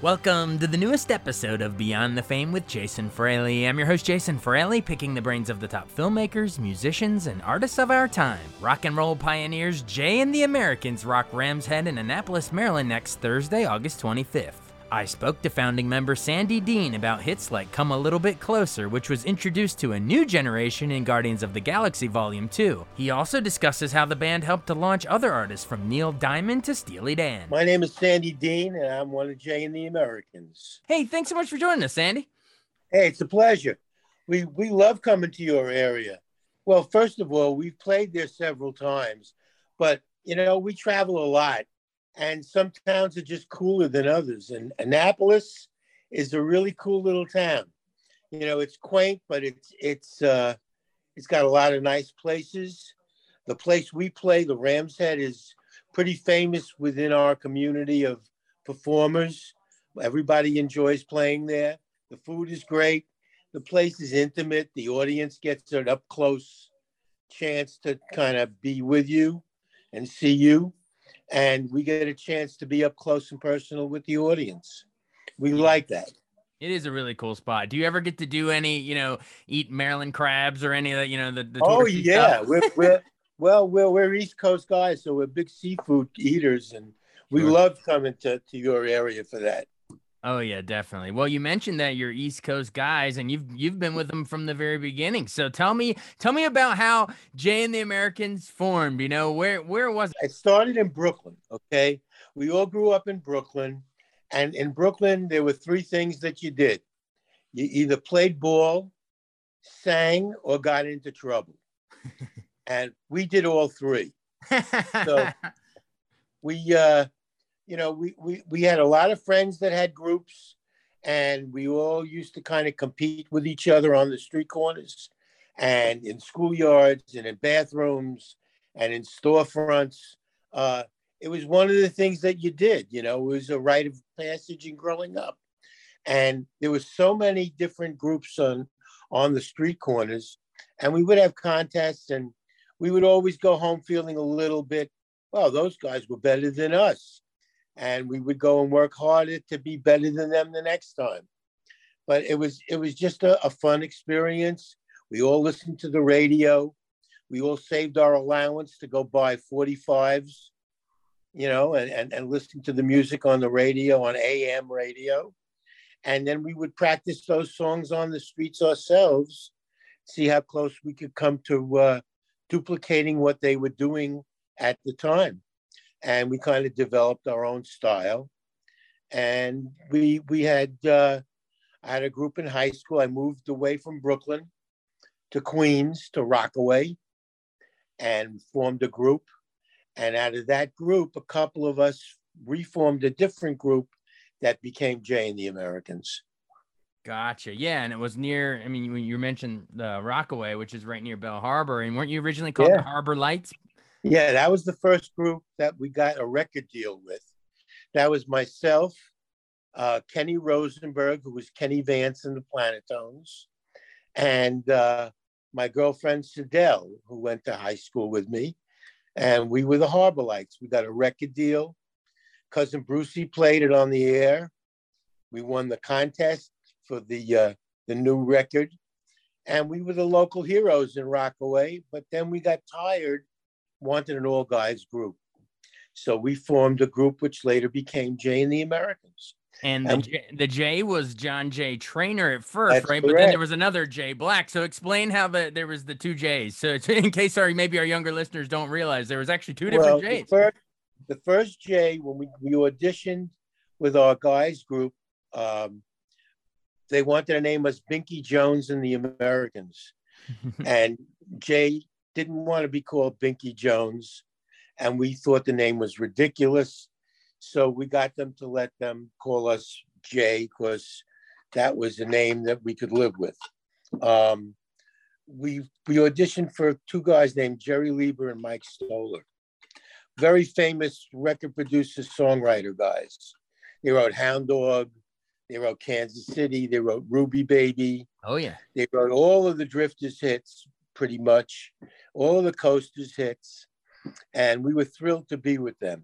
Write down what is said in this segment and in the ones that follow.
Welcome to the newest episode of Beyond the Fame with Jason Fraley. I'm your host, Jason Fraley, picking the brains of the top filmmakers, musicians, and artists of our time. Rock and roll pioneers Jay and the Americans rock Rams Head in Annapolis, Maryland next Thursday, August 25th. I spoke to founding member Sandy Deanne about hits like Come a Little Bit Closer, which was introduced to a new generation in Guardians of the Galaxy Volume 2. He also discusses how the band helped to launch other artists from Neil Diamond to Steely Dan. My name is Sandy Deanne, and I'm one of Jay and the Americans. Hey, thanks so much for joining us, Sandy. Hey, it's a pleasure. We we love coming to your area. Well, first of all, we've played there several times, but you know we travel a lot, and some towns are just cooler than others. And Annapolis is a really cool little town. You know, it's quaint, but it's it's uh, it's got a lot of nice places. The place we play, the Ram's Head, is pretty famous within our community of performers. Everybody enjoys playing there. The food is great. The place is intimate. The audience gets an up close chance to kind of be with you and see you and we get a chance to be up close and personal with the audience. We like that. It is a really cool spot. Do you ever get to do any, you know, eat Maryland crabs or any of that, you know, the, the Oh yeah, we're, we're well, we're we're East Coast guys, so we're big seafood eaters, and we sure. love coming to to your area for that. Oh yeah, definitely. Well, you mentioned that you're East Coast guys, and you've you've been with them from the very beginning. So tell me, tell me about how Jay and the Americans formed. You know, where where was it? It started in Brooklyn. Okay, we all grew up in Brooklyn, and in Brooklyn there were three things that you did: you either played ball, sang, or got into trouble. and we did all three. so we uh you know, we, we, we had a lot of friends that had groups and we all used to kind of compete with each other on the street corners and in schoolyards and in bathrooms and in storefronts. Uh, it was one of the things that you did, you know, it was a rite of passage in growing up. And there were so many different groups on, on the street corners and we would have contests and we would always go home feeling a little bit, well, those guys were better than us and we would go and work harder to be better than them the next time. But it was it was just a, a fun experience. We all listened to the radio. We all saved our allowance to go buy 45s, you know, and, and, and listen to the music on the radio, on AM radio. And then we would practice those songs on the streets ourselves, see how close we could come to uh, duplicating what they were doing at the time and we kind of developed our own style. And we we had uh, I had a group in high school. I moved away from Brooklyn to Queens to Rockaway, and formed a group. And out of that group, a couple of us reformed a different group that became Jay and the Americans. Gotcha. Yeah, and it was near. I mean, when you mentioned the Rockaway, which is right near Belle Harbor, and weren't you originally called yeah. the Harbor Lights yeah, that was the first group that we got a record deal with. That was myself, uh, Kenny Rosenberg, who was Kenny Vance in the Planotones, and uh, my girlfriend Sidel, who went to high school with me. And we were the Harbor Lights. We got a record deal. Cousin Brucey played it on the air. We won the contest for the uh, the new record, and we were the local heroes in Rockaway. But then we got tired wanted an all guys group. So we formed a group which later became Jay and the Americans. And the, J, the J was John J. Traynor at first, right? Correct. But then there was another J Black. So explain how the there was the two J's. So in case our maybe our younger listeners don't realize there was actually two different well, J's. The first, the first J when we, we auditioned with our guys group, um, they wanted to name us Binky Jones and the Americans. and Jay didn't want to be called Binky Jones. And we thought the name was ridiculous. So we got them to let them call us Jay because that was a name that we could live with. Um, we we auditioned for two guys named Jerry Leiber and Mike Stoller, very famous record producer songwriter guys. They wrote Hound Dog, they wrote Kansas City, they wrote Ruby Baby. Oh yeah, they wrote all of the Drifters hits, pretty much, all the Coasters hits, and we were thrilled to be with them.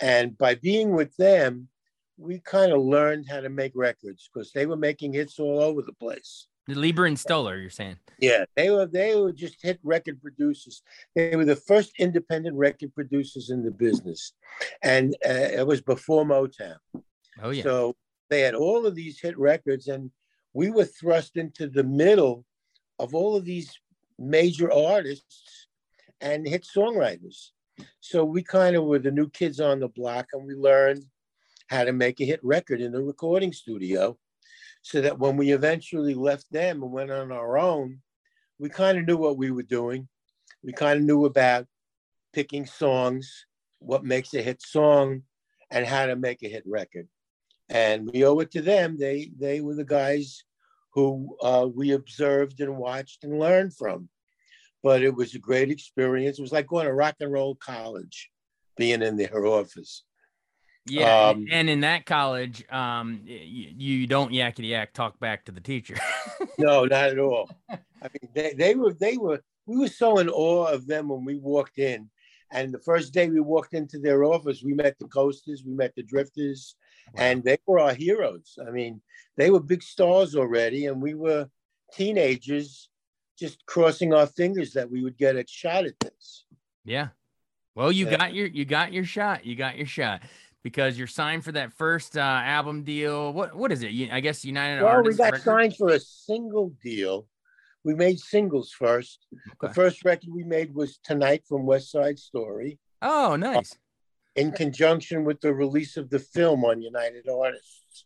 And by being with them, we kind of learned how to make records because they were making hits all over the place. The Leiber and Stoller, you're saying? Yeah, they were they were just hit record producers. They were the first independent record producers in the business, and uh, it was before Motown. Oh yeah. So they had all of these hit records, and we were thrust into the middle of all of these major artists and hit songwriters. So we kind of were the new kids on the block, and we learned how to make a hit record in the recording studio so that when we eventually left them and went on our own, we kind of knew what we were doing. We kind of knew about picking songs, what makes a hit song, and how to make a hit record. And we owe it to them. They they were the guys who uh, we observed and watched and learned from. But it was a great experience. It was like going to rock and roll college, being in their office. Yeah, um, and in that college, um, you, you don't yakety yak talk back to the teacher. no, not at all. I mean, they, they were they were we were so in awe of them when we walked in. And the first day we walked into their office, we met the coasters, we met the drifters, wow. and they were our heroes. I mean, they were big stars already, and we were teenagers just crossing our fingers that we would get a shot at this. Yeah. Well, you yeah. got your you got your shot. You got your shot because you're signed for that first uh, album deal. What what is it? I guess United. Artists. Well, Artists we got signed for a single deal. We made singles first. Okay. The first record we made was Tonight from West Side Story. Oh, nice. in conjunction with the release of the film on United Artists,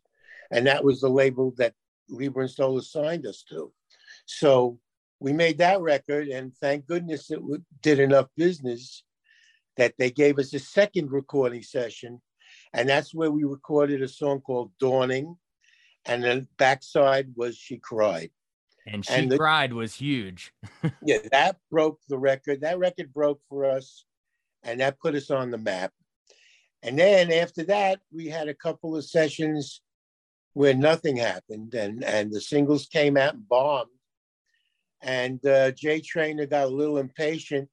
and that was the label that Leiber and Stoller signed us to. So we made that record, and thank goodness it did enough business that they gave us a second recording session and that's where we recorded a song called Dawning. And then backside was She Cried. And She and the, Cried was huge. yeah, that broke the record. That record broke for us. And that put us on the map. And then after that, we had a couple of sessions where nothing happened and, and the singles came out and bombed. And uh, Jay Traynor got a little impatient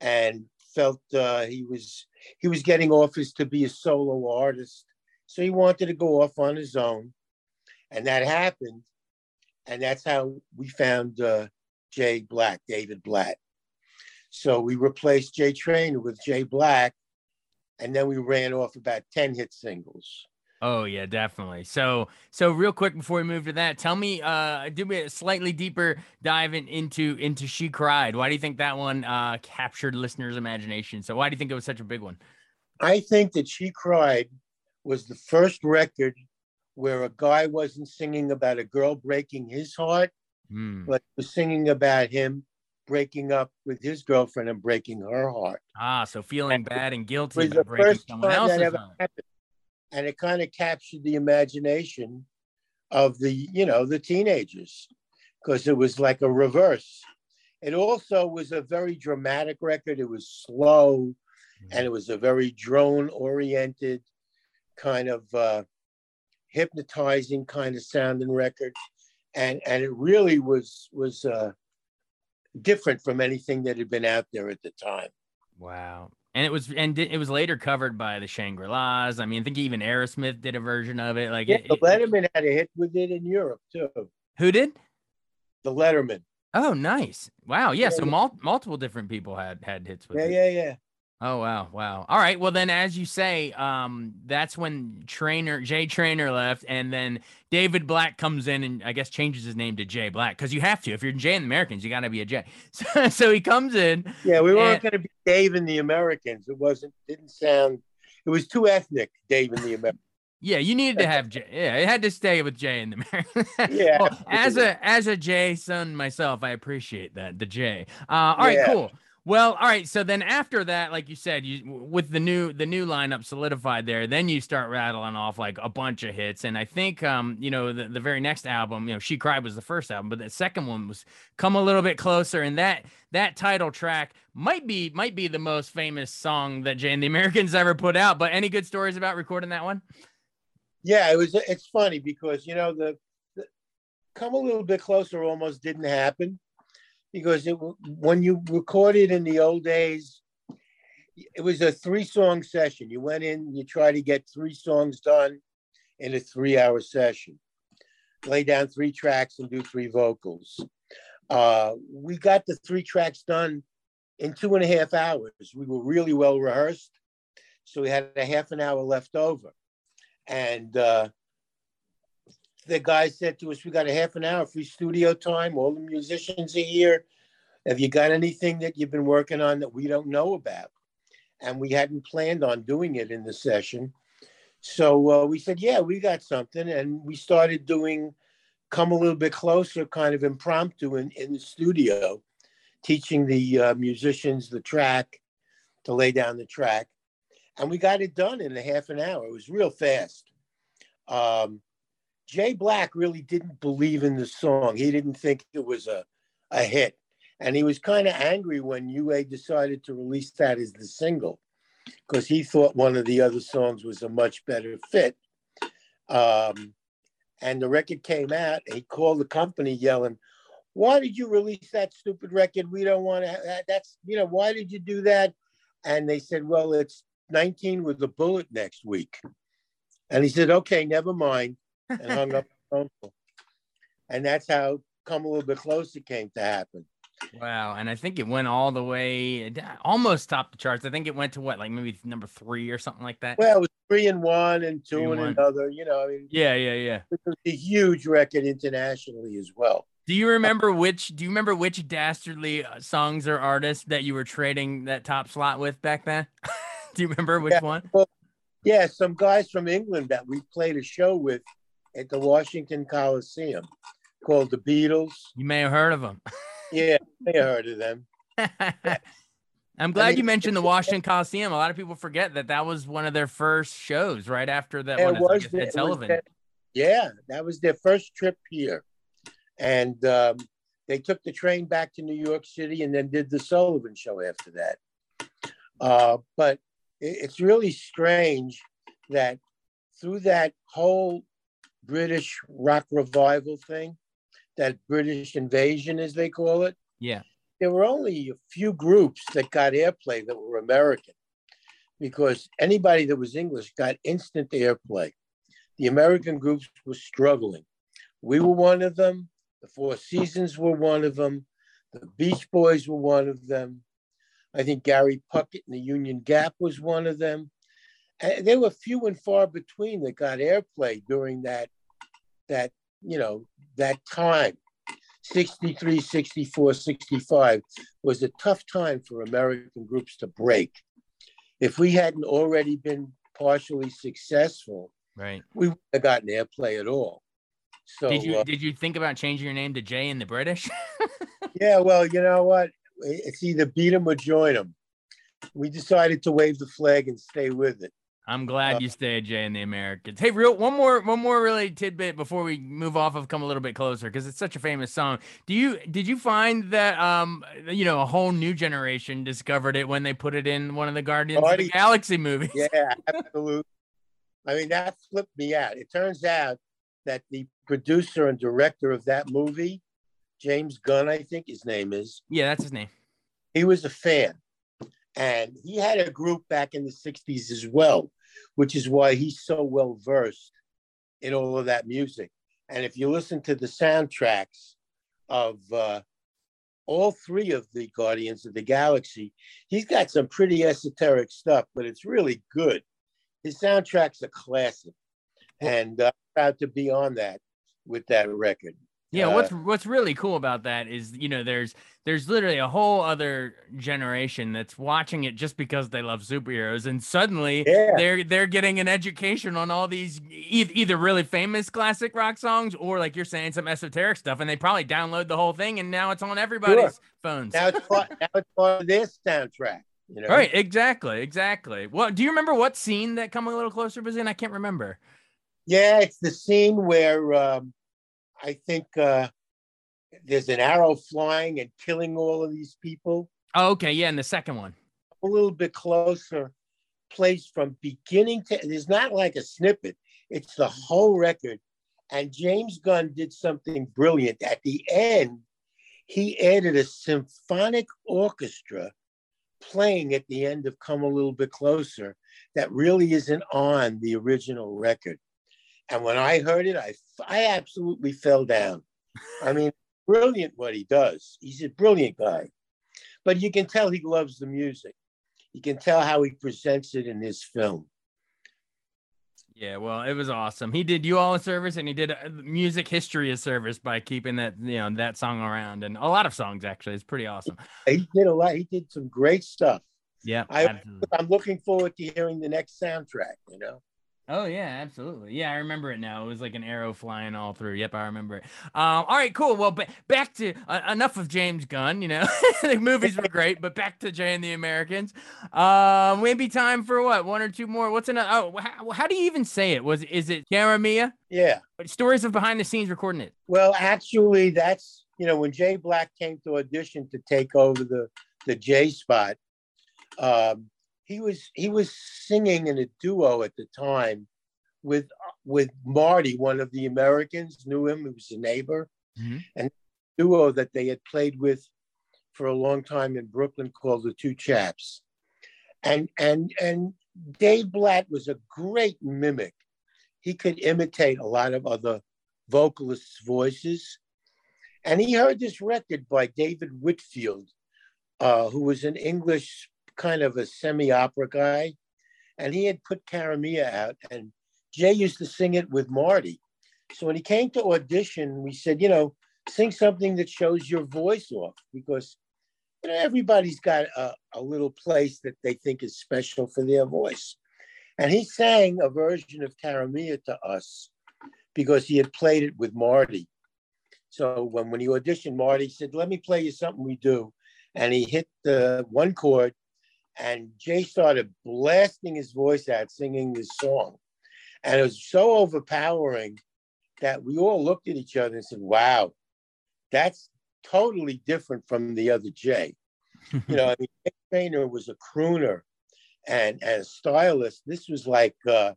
and felt uh, he was he was getting offers to be a solo artist, so he wanted to go off on his own, and that happened, and that's how we found uh, Jay Black, David Blatt. So we replaced Jay Traynor with Jay Black, and then we ran off about ten hit singles. Oh yeah, definitely. So so real quick before we move to that, tell me, uh, do me a slightly deeper dive in, into into She Cried. Why do you think that one uh, captured listeners' imagination? So why do you think it was such a big one? I think that She Cried was the first record where a guy wasn't singing about a girl breaking his heart, mm. but was singing about him breaking up with his girlfriend and breaking her heart. Ah, so feeling bad and guilty about breaking someone else's heart. Happened and it kind of captured the imagination of the you know the teenagers because it was like a reverse. It also was a very dramatic record. It was slow mm-hmm. and it was a very drone oriented kind of uh, hypnotizing kind of sounding record. And and it really was was uh, different from anything that had been out there at the time. Wow and it was and it was later covered by the Shangri La's. I mean, I think even Aerosmith did a version of it. Like yeah, it, the Lettermen had a hit with it in Europe too. Who did? The Lettermen. Oh, nice! Wow, yeah. yeah so yeah. Mul- multiple different people had had hits with yeah, it. Yeah, yeah, Oh wow, wow. All right. Well then as you say, um, that's when Traynor Jay Traynor left, and then David Black comes in and I guess changes his name to Jay Black because you have to. If you're Jay and the Americans, you gotta be a Jay. So, so he comes in. Yeah, we weren't and, gonna be Dave and the Americans. It wasn't didn't sound it was too ethnic, Dave and the Americans. Yeah, you needed to have Jay. Yeah, it had to stay with Jay and the Americans. yeah. Well, as a as a Jay son myself, I appreciate that the Jay. Uh, all right, yeah. cool. Well, all right. So then after that, like you said, you with the new the new lineup solidified there, then you start rattling off like a bunch of hits. And I think um, you know, the, the very next album, you know, She Cried was the first album, but the second one was Come a Little Bit Closer. And that that title track might be might be the most famous song that Jay and the Americans ever put out. But any good stories about recording that one? Yeah, it was it's funny because you know the, the Come a Little Bit Closer almost didn't happen because it, when you recorded in the old days, it was a three song session. You went in, you try to get three songs done in a three hour session, lay down three tracks and do three vocals. Uh, we got the three tracks done in two and a half hours. We were really well rehearsed. So we had a half an hour left over. And uh, the guy said to us, "We got a half an hour free studio time. All the musicians are here. Have you got anything that you've been working on that we don't know about?" And we hadn't planned on doing it in the session, so uh, we said, "Yeah, we got something," and we started doing "Come a Little Bit Closer," kind of impromptu in, in the studio, teaching the uh, musicians the track to lay down the track, and we got it done in a half an hour. It was real fast. Um, Jay Black really didn't believe in the song. He didn't think it was a, a hit. And he was kind of angry when UA decided to release that as the single because he thought one of the other songs was a much better fit. Um, and the record came out. he called the company yelling, Why did you release that stupid record? We don't want to. That's, you know, why did you do that? And they said, Well, it's 19 with a bullet next week. And he said, Okay, never mind and hung up the phone call. And that's how come a little bit closer came to happen. Wow. And I think it went all the way, almost topped the charts. I think it went to what, like maybe number three or something like that? Well, it was three and one and two and, and another, you know. I mean, yeah, yeah, yeah. It was a huge record internationally as well. Do you remember which? Do you remember which dastardly uh, songs or artists that you were trading that top slot with back then? do you remember which yeah, one? Well, yeah, some guys from England that we played a show with at the Washington Coliseum called the Beatles. You may have heard of them. yeah, I heard of them. I'm glad I mean, you mentioned the Washington Coliseum. A lot of people forget that that was one of their first shows right after that. It was, their, was their, yeah, that was their first trip here. And um, they took the train back to New York City and then did the Sullivan show after that. Uh, but it, it's really strange that through that whole British rock revival thing, that British invasion, as they call it. Yeah. There were only a few groups that got airplay that were American because anybody that was English got instant airplay. The American groups were struggling. We were one of them. The Four Seasons were one of them. The Beach Boys were one of them. I think Gary Puckett and the Union Gap was one of them. And there were few and far between that got airplay during that that you know that time 63 64 65 was a tough time for american groups to break. If we hadn't already been partially successful right. we wouldn't have gotten airplay at all. So did you uh, did you think about changing your name to jay and the british? Yeah well you know what? It's either beat them or join them we decided to wave the flag and stay with it I'm glad uh, you stayed, Jay, and the Americans. Hey, real one more, one more really tidbit before we move off of come a little bit closer because it's such a famous song. Do you did you find that um you know a whole new generation discovered it when they put it in one of the Guardians of the Galaxy movies? Yeah, absolutely. I mean that flipped me out. It turns out that the producer and director of that movie, James Gunn, I think his name is. Yeah, that's his name. He was a fan. And he had a group back in the 60s as well, which is why he's so well versed in all of that music. And if you listen to the soundtracks of uh, all three of the Guardians of the Galaxy. He's got some pretty esoteric stuff, but it's really good. His soundtrack's a classic, and uh, proud to be on that with that record. Yeah, Uh, what's what's really cool about that is you know there's there's literally a whole other generation that's watching it just because they love superheroes, and suddenly Yeah. they're they're getting an education on all these e- either really famous classic rock songs or like you're saying some esoteric stuff, and they probably download the whole thing, and now it's on everybody's phones. now it's part, now it's part of their soundtrack. You know, Right, exactly, exactly. Well, do you remember what scene that "Come a Little Closer" was in? I can't remember. Yeah, it's the scene where um, I think uh, there's an arrow flying and killing all of these people. Oh, okay, yeah, and the second one. A little bit closer, plays from beginning to. There's not like a snippet; it's the whole record. And James Gunn did something brilliant at the end. He added a symphonic orchestra playing at the end of "Come a Little Bit Closer" that really isn't on the original record. And when I heard it, I I absolutely fell down. I mean, brilliant what he does. He's a brilliant guy. But you can tell he loves the music. You can tell how he presents it in his film. Yeah, well, it was awesome. He did you all a service, and he did uh, music history a service by keeping that you know that song around, and a lot of songs actually. It's pretty awesome. He did a lot. He did some great stuff. Yeah, I- I'm looking forward to hearing the next soundtrack. You know, Oh yeah, absolutely. Yeah, I remember it now. It was like an arrow flying all through. Yep, I remember it. Um, all right, cool. Well, ba- back to uh, enough of James Gunn. You know, the movies were great, but back to Jay and the Americans. Um, maybe time for what one or two more. What's another? Oh, how, how do you even say it? Was is it Cara Mia? yeah. Stories of behind the scenes recording it. Well, actually, that's you know when Jay Black came to audition to take over the the J spot. Um, he was he was singing in a duo at the time with with Marty, one of the Americans, knew him. He was a neighbor, Mhm. and duo that they had played with for a long time in Brooklyn called the Two Chaps, and and and Dave Blatt was a great mimic. He could imitate a lot of other vocalists' voices. And he heard this record by David Whitfield, uh, who was an English kind of a semi opera guy. And he had put Cara Mia out, and Jay used to sing it with Marty. So when he came to audition, we said, you know, sing something that shows your voice off because, you know, everybody's got a, a little place that they think is special for their voice. And he sang a version of Cara Mia to us because he had played it with Marty. So when, when he auditioned, Marty said, Let me play you something we do. And he hit the one chord, and Jay started blasting his voice out singing this song. And it was so overpowering that we all looked at each other and said, Wow, that's totally different from the other Jay. You know, I mean, Jay Traynor was a crooner and, and a stylist. This was like uh,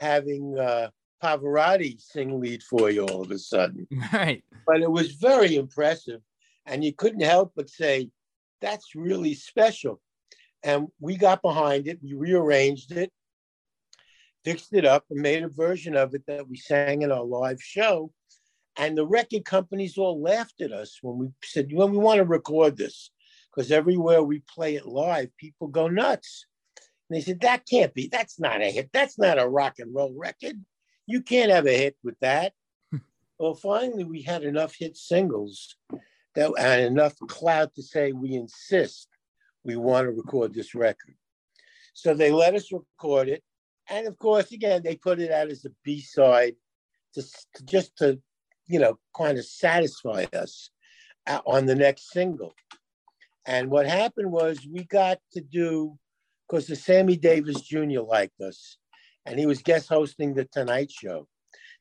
having uh, Pavarotti sing lead for you all of a sudden. right. But it was very impressive. And you couldn't help but say, that's really special. And we got behind it, we rearranged it, fixed it up, and made a version of it that we sang in our live show. And the record companies all laughed at us when we said, well, we want to record this because everywhere we play it live, people go nuts. And they said, that can't be, that's not a hit. That's not a rock and roll record. You can't have a hit with that. well, finally, we had enough hit singles that and enough clout to say we insist we want to record this record. So they let us record it. And of course, again, they put it out as a B side to, to just to, you know, kind of satisfy us uh, on the next single. And what happened was we got to do, because the Sammy Davis Jr. liked us, and he was guest hosting the Tonight Show.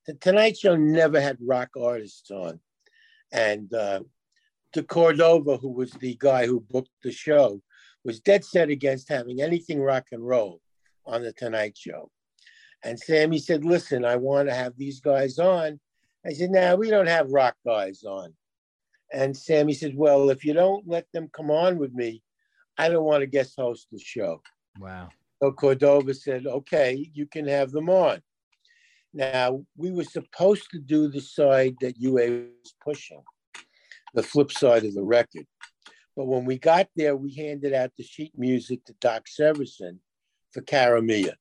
The Tonight Show never had rock artists on. And uh, De Cordova, who was the guy who booked the show, was dead set against having anything rock and roll on the Tonight Show. And Sammy said, Listen, I want to have these guys on. I said, No, we don't have rock guys on. And Sammy said, Well, if you don't let them come on with me, I don't want to guest host the show. Wow. So Cordova said, okay, you can have them on. Now, we were supposed to do the side that UA was pushing. the flip side of the record. But when we got there, we handed out the sheet music to Doc Severinsen for Cara Mia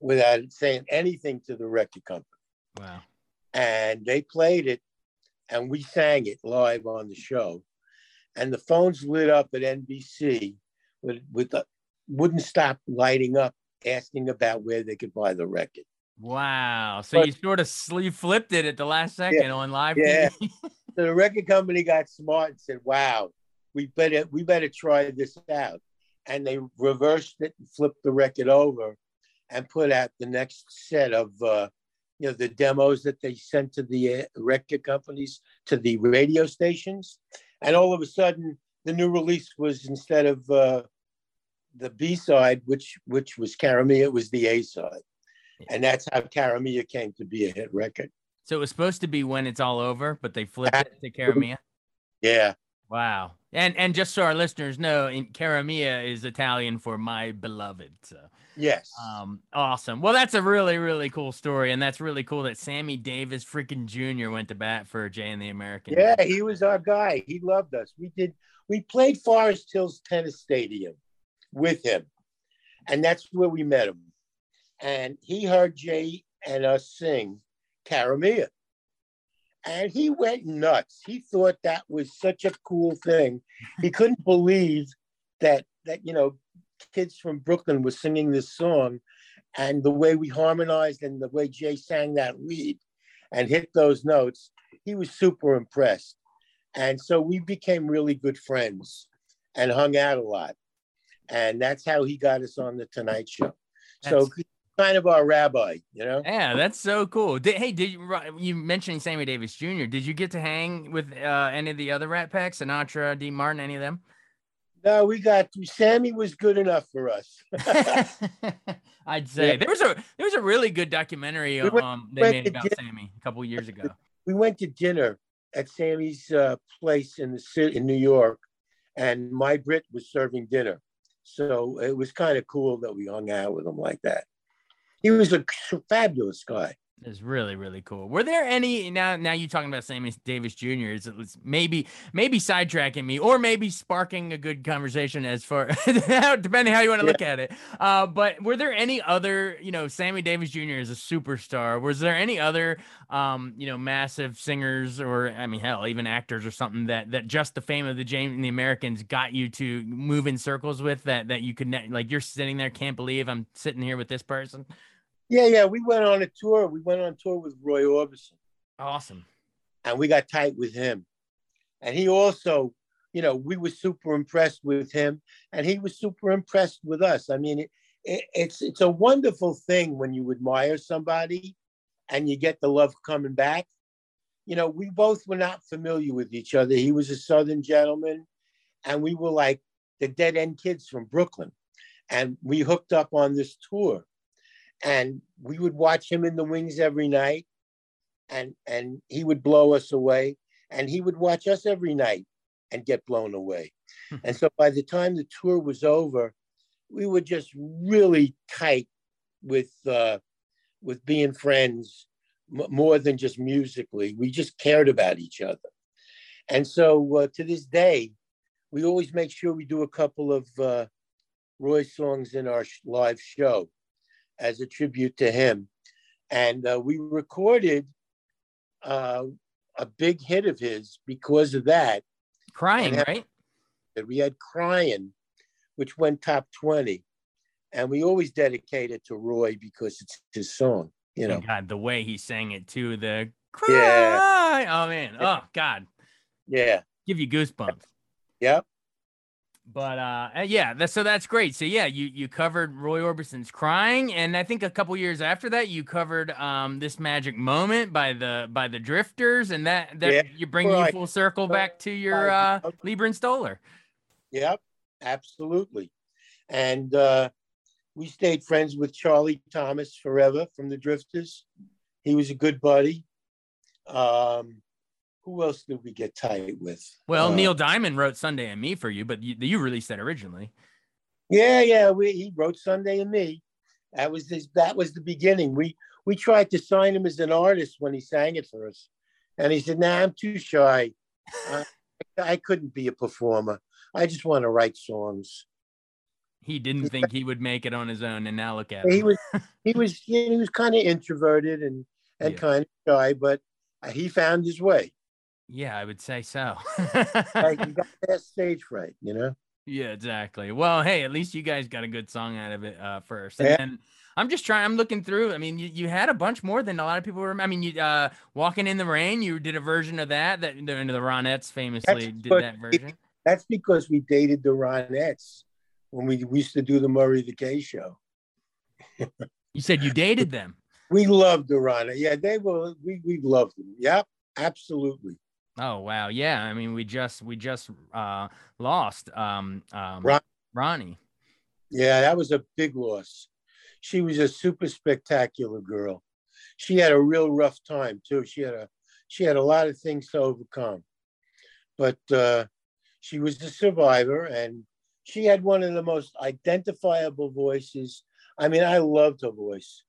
without saying anything to the record company. Wow. And they played it and we sang it live on the show. And the phones lit up at NBC with, with the, wouldn't stop lighting up asking about where they could buy the record. Wow. So but, you sort of sleeve flipped it at the last second yeah, on live yeah. so the record company got smart and said, wow, we better we better try this out. And they reversed it and flipped the record over and put out the next set of uh, you know the demos that they sent to the uh, record companies to the radio stations. And all of a sudden the new release was instead of uh, the b side which which was Cara Mia it was the a side and that's how Cara Mia came to be a hit record. So it was supposed to be when it's all over but they flipped it to Cara Mia yeah wow and and just so our listeners know in Cara is italian for my beloved so Yes. Um, awesome. Well, that's a really, really cool story. And that's really cool that Sammy Davis freaking Jr. went to bat for Jay and the American. Yeah, he was our guy. He loved us. We did, we played Forest Hills Tennis Stadium with him. And that's where we met him. And he heard Jay and us sing Cara Mia. And he went nuts. He thought that was such a cool thing. He couldn't believe that that you know kids from Brooklyn were singing this song, and the way we harmonized and the way Jay sang that lead and hit those notes, he was super impressed. And so we became really good friends and hung out a lot. And that's how he got us on the Tonight Show. That's, so kind of our rabbi, you know? Yeah, that's so cool. Did, hey, did you you mentioning Sammy Davis Jr.? Did you get to hang with uh, any of the other Rat Pack, Sinatra, Dean Martin, any of them? No, we got to. Sammy was good enough for us. I'd say yeah. there was a there was a really good documentary we went, um they made about dinner. Sammy a couple years ago. We went to dinner at Sammy's uh, place in the city in New York, and May Britt was serving dinner, so it was kind of cool that we hung out with him like that. He was a fabulous guy is really really cool. Were there any now? Now you talking about Sammy Davis Jr. Is it maybe maybe sidetracking me, or maybe sparking a good conversation as far depending how you want to yeah. look at it. Uh, but were there any other you know Sammy Davis Jr. is a superstar? Was there any other um you know massive singers or I mean hell even actors or something that that just the fame of the James and the Americans got you to move in circles with that that you could like you're sitting there can't believe I'm sitting here with this person. Yeah, yeah. We went on a tour. We went on tour with Roy Orbison. Awesome. And we got tight with him. And he also, you know, we were super impressed with him, and he was super impressed with us. I mean, it, it, it's it's a wonderful thing when you admire somebody, and you get the love coming back. You know, we both were not familiar with each other. He was a Southern gentleman, and we were like the dead end kids from Brooklyn, and we hooked up on this tour and we would watch him in the wings every night and and he would blow us away and he would watch us every night and get blown away. And so by the time the tour was over we were just really tight with uh with being friends m- more than just musically. We just cared about each other. And so uh, to this day we always make sure we do a couple of uh, roy songs in our sh- live show as a tribute to him. And uh, we recorded uh, a big hit of his because of that. Crying, had, right? We had Crying, which went top 20. And we always dedicate it to Roy because it's his song, you know. God, the way he sang it too, the cry. Yeah. Oh, man. Oh, God. Yeah. Give you goosebumps. Yep but uh, uh yeah that's so that's great. So yeah you you covered roy orbison's crying and i think a couple years after that you covered um this magic moment by the by the drifters and that that yeah, you bring right. you full circle back to your uh leiber and stoller yep absolutely. And uh we stayed friends with charlie thomas forever from the drifters. He was a good buddy. Um who else did we get tight with? Well, uh, Neil Diamond wrote Sunday and Me for you, but you, you released that originally. Yeah, yeah, we, he wrote Sunday and Me. That was this. That was the beginning. We we tried to sign him as an artist when he sang it for us, and he said, "Nah, I'm too shy. I, I couldn't be a performer. I just want to write songs. He didn't think he would make it on his own, and now look at him. He was he was he was kind of introverted and and Yeah. kind of shy, but he found his way. Yeah, I would say so. Like, he got past stage fright, you know. Yeah, exactly. Well, hey, at least you guys got a good song out of it uh, first. And Yeah. then I'm just trying. I'm looking through. I mean, you, you had a bunch more than a lot of people were. I mean, you uh, "Walking in the Rain." You did a version of that. That the, the Ronettes famously did that version. That's because we dated the Ronettes when we, we used to do the Murray the K show. You said you dated them. We loved the Ronettes. Yeah, they were. We we loved them. Yep, absolutely. Oh wow, yeah. I mean, we just we just uh, lost um, um, Ron- Ronnie. Yeah, that was a big loss. She was a super spectacular girl. She had a real rough time too. She had a she had a lot of things to overcome, but uh, she was the survivor, and she had one of the most identifiable voices. I mean, I loved her voice.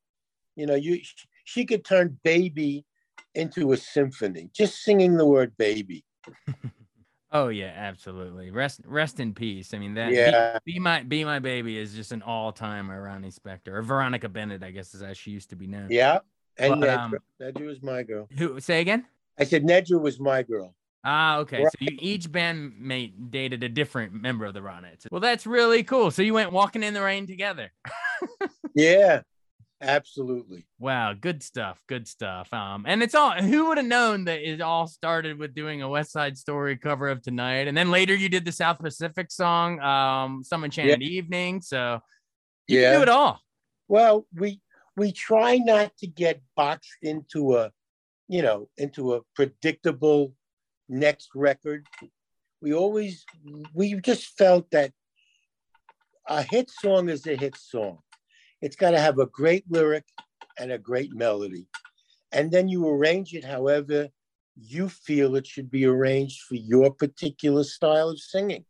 You know, you she could turn baby into a symphony just singing the word baby. Oh yeah, absolutely. Rest rest in peace. I mean that. Be- Yeah. Be, my be my baby is just an all timer. Ronnie Spector or Veronica Bennett, I guess is as she used to be known. Yeah, and But, Nedra, um, Nedra was my girl. Who say again? I said Nedra was my girl. Ah, okay. Right. So you, each bandmate dated a different member of the Ronettes. Well, that's really cool. So you went walking in the rain together. Yeah, absolutely. Wow, good stuff. Good stuff. Um, and it's all who would have known that it all started with doing a West Side Story cover of Tonight, and then later you did the South Pacific song, um, Some Enchanted Evening. So you Yeah. do it all. Well, we we try not to get boxed into a, you know, into a predictable next record. We always we just felt that a hit song is a hit song. It's got to have a great lyric and a great melody. And then you arrange it however you feel it should be arranged for your particular style of singing.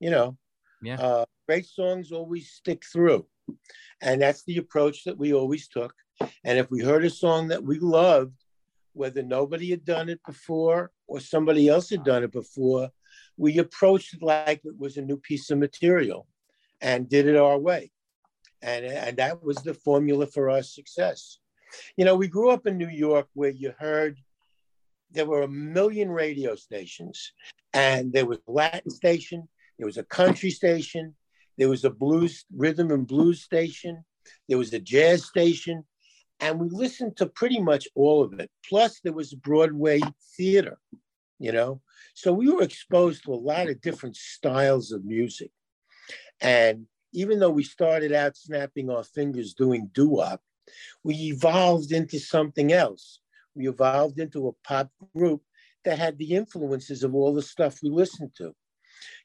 You know, Yeah. uh, great songs always stick through. And that's the approach that we always took. And if we heard a song that we loved, whether nobody had done it before or somebody else had done it before, we approached it like it was a new piece of material and did it our way. And, and that was the formula for our success. You know, we grew up in New York where you heard there were a million radio stations, and there was a Latin station, there was a country station, there was a blues rhythm and blues station, there was a jazz station, and we listened to pretty much all of it. Plus, there was Broadway theater, you know. So we were exposed to a lot of different styles of music. And even though we started out snapping our fingers doing doo-wop, we evolved into something else. We evolved into a pop group that had the influences of all the stuff we listened to.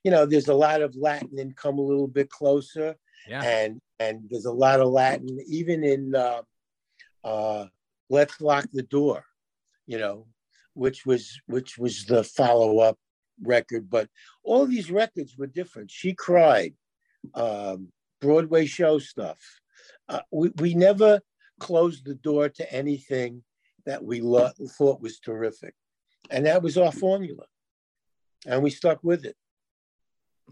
You know, there's a lot of Latin and come a little bit closer, Yeah. and and there's a lot of Latin even in uh, uh, "Let's Lock the Door," you know, which was which was the follow-up record. But all these records were different. She cried, um, Broadway show stuff. Uh, we we never closed the door to anything that we lo- thought was terrific, and that was our formula, and we stuck with it.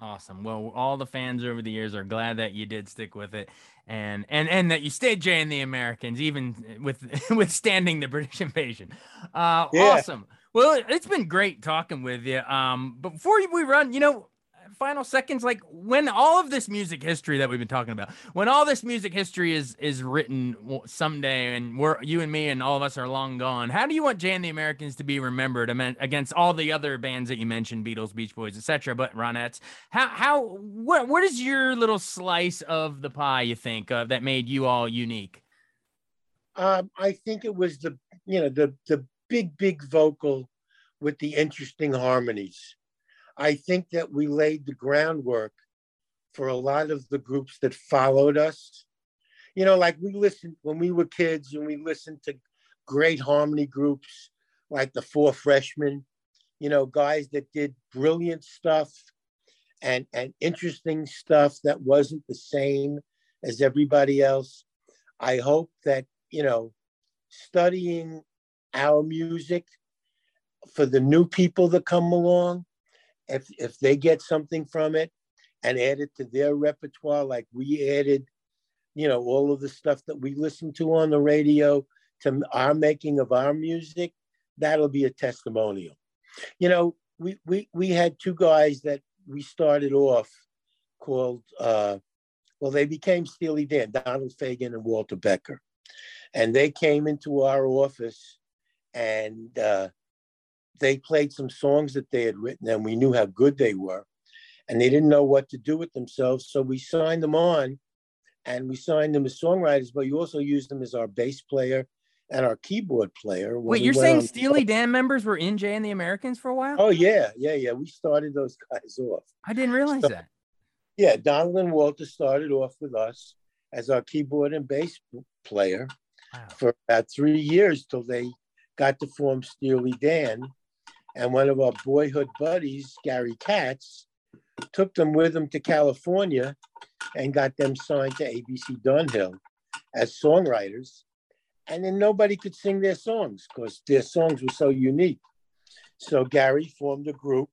Awesome. Well, all the fans over the years are glad that you did stick with it, and and and that you stayed Jay and the Americans, even with withstanding the British invasion. Uh, Yeah. Awesome. Well, it's been great talking with you. Um, but before we run, you know, final seconds, like when all of this music history that we've been talking about, when all this music history is is written someday, and we're you and me and all of us are long gone, how do you want Jay and the Americans to be remembered against all the other bands that you mentioned, Beatles, Beach Boys, etc., but Ronettes? How how what what is your little slice of the pie you think of that made you all unique? Um, I think it was the you know the the big big vocal with the interesting harmonies. I think that we laid the groundwork for a lot of the groups that followed us. You know, like we listened when we were kids and we listened to great harmony groups like the Four Freshmen, you know, guys that did brilliant stuff and, and interesting stuff that wasn't the same as everybody else. I hope that, you know, studying our music for the new people that come along, if if they get something from it and add it to their repertoire, like we added, you know, all of the stuff that we listen to on the radio to our making of our music, that'll be a testimonial. You know, we we we had two guys that we started off called uh well, they became Steely Dan, Donald Fagen and Walter Becker. And they came into our office and uh, they played some songs that they had written, and we knew how good they were. And they didn't know what to do with themselves. So we signed them on and we signed them as songwriters, but you also used them as our bass player and our keyboard player. Wait, you're saying Steely Dan members were in Jay and the Americans for a while? Oh, yeah. Yeah. Yeah. We started those guys off. I didn't realize so, that. Yeah. Donald and Walter started off with us as our keyboard and bass player wow. for about three years till they got to form Steely Dan. And one of our boyhood buddies, Gary Katz, took them with him to California and got them signed to ABC Dunhill as songwriters. And then nobody could sing their songs because their songs were so unique. So Gary formed a group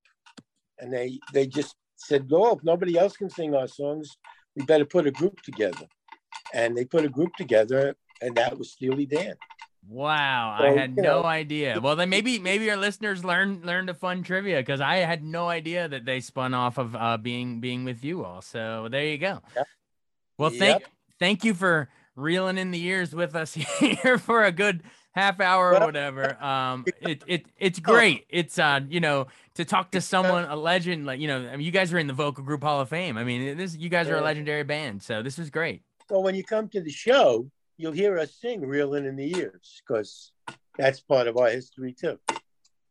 and they they just said, "Oh, if nobody else can sing our songs, we better put a group together." And they put a group together, and that was Steely Dan. Wow, so, I had no know. idea. Well, then maybe maybe our listeners learned learned a fun trivia because I had no idea that they spun off of uh, being being with you all. So there you go. Well, thank yep. thank you for reeling in the years with us here for a good half hour or whatever. Um, it it it's oh. great. It's uh, you know, to talk to someone a legend like you know, I mean, you guys are in the Vocal Group Hall of Fame. I mean, this you guys are a legendary band, so this is great. So when you come to the show, you'll hear us sing reeling in the years because that's part of our history too.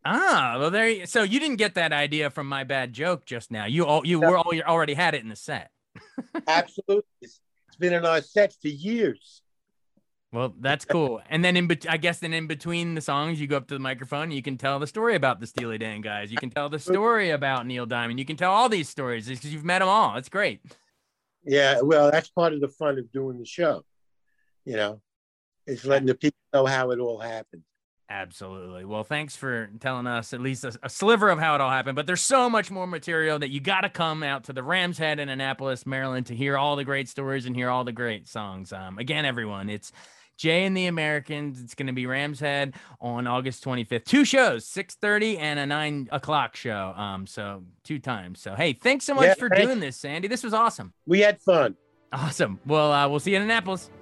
Ah, well, there. You, so you didn't get that idea from my bad joke just now. You all you were all you already had it in the set. Absolutely, it's been in our set for years. Well, that's cool. And then in be- I guess then in between the songs, you go up to the microphone and you can tell the story about the Steely Dan guys. You can tell the story about Neil Diamond. You can tell all these stories because you've met them all. It's great. Yeah, well, that's part of the fun of doing the show you know, it's letting the people know how it all happened. Absolutely. Well, thanks for telling us at least a, a, sliver of how it all happened. But there's so much more material that you got to come out to the Rams Head in Annapolis, Maryland, to hear all the great stories and hear all the great songs. Um, again, everyone, it's Jay and the Americans. It's going to be Rams Head on August 25th. Two shows, 6:30 and a nine o'clock show. Um, so two times. So hey, thanks so much yeah, for doing this, Sandy. This was awesome. We had fun. Awesome. Well, uh, we'll see you in Annapolis.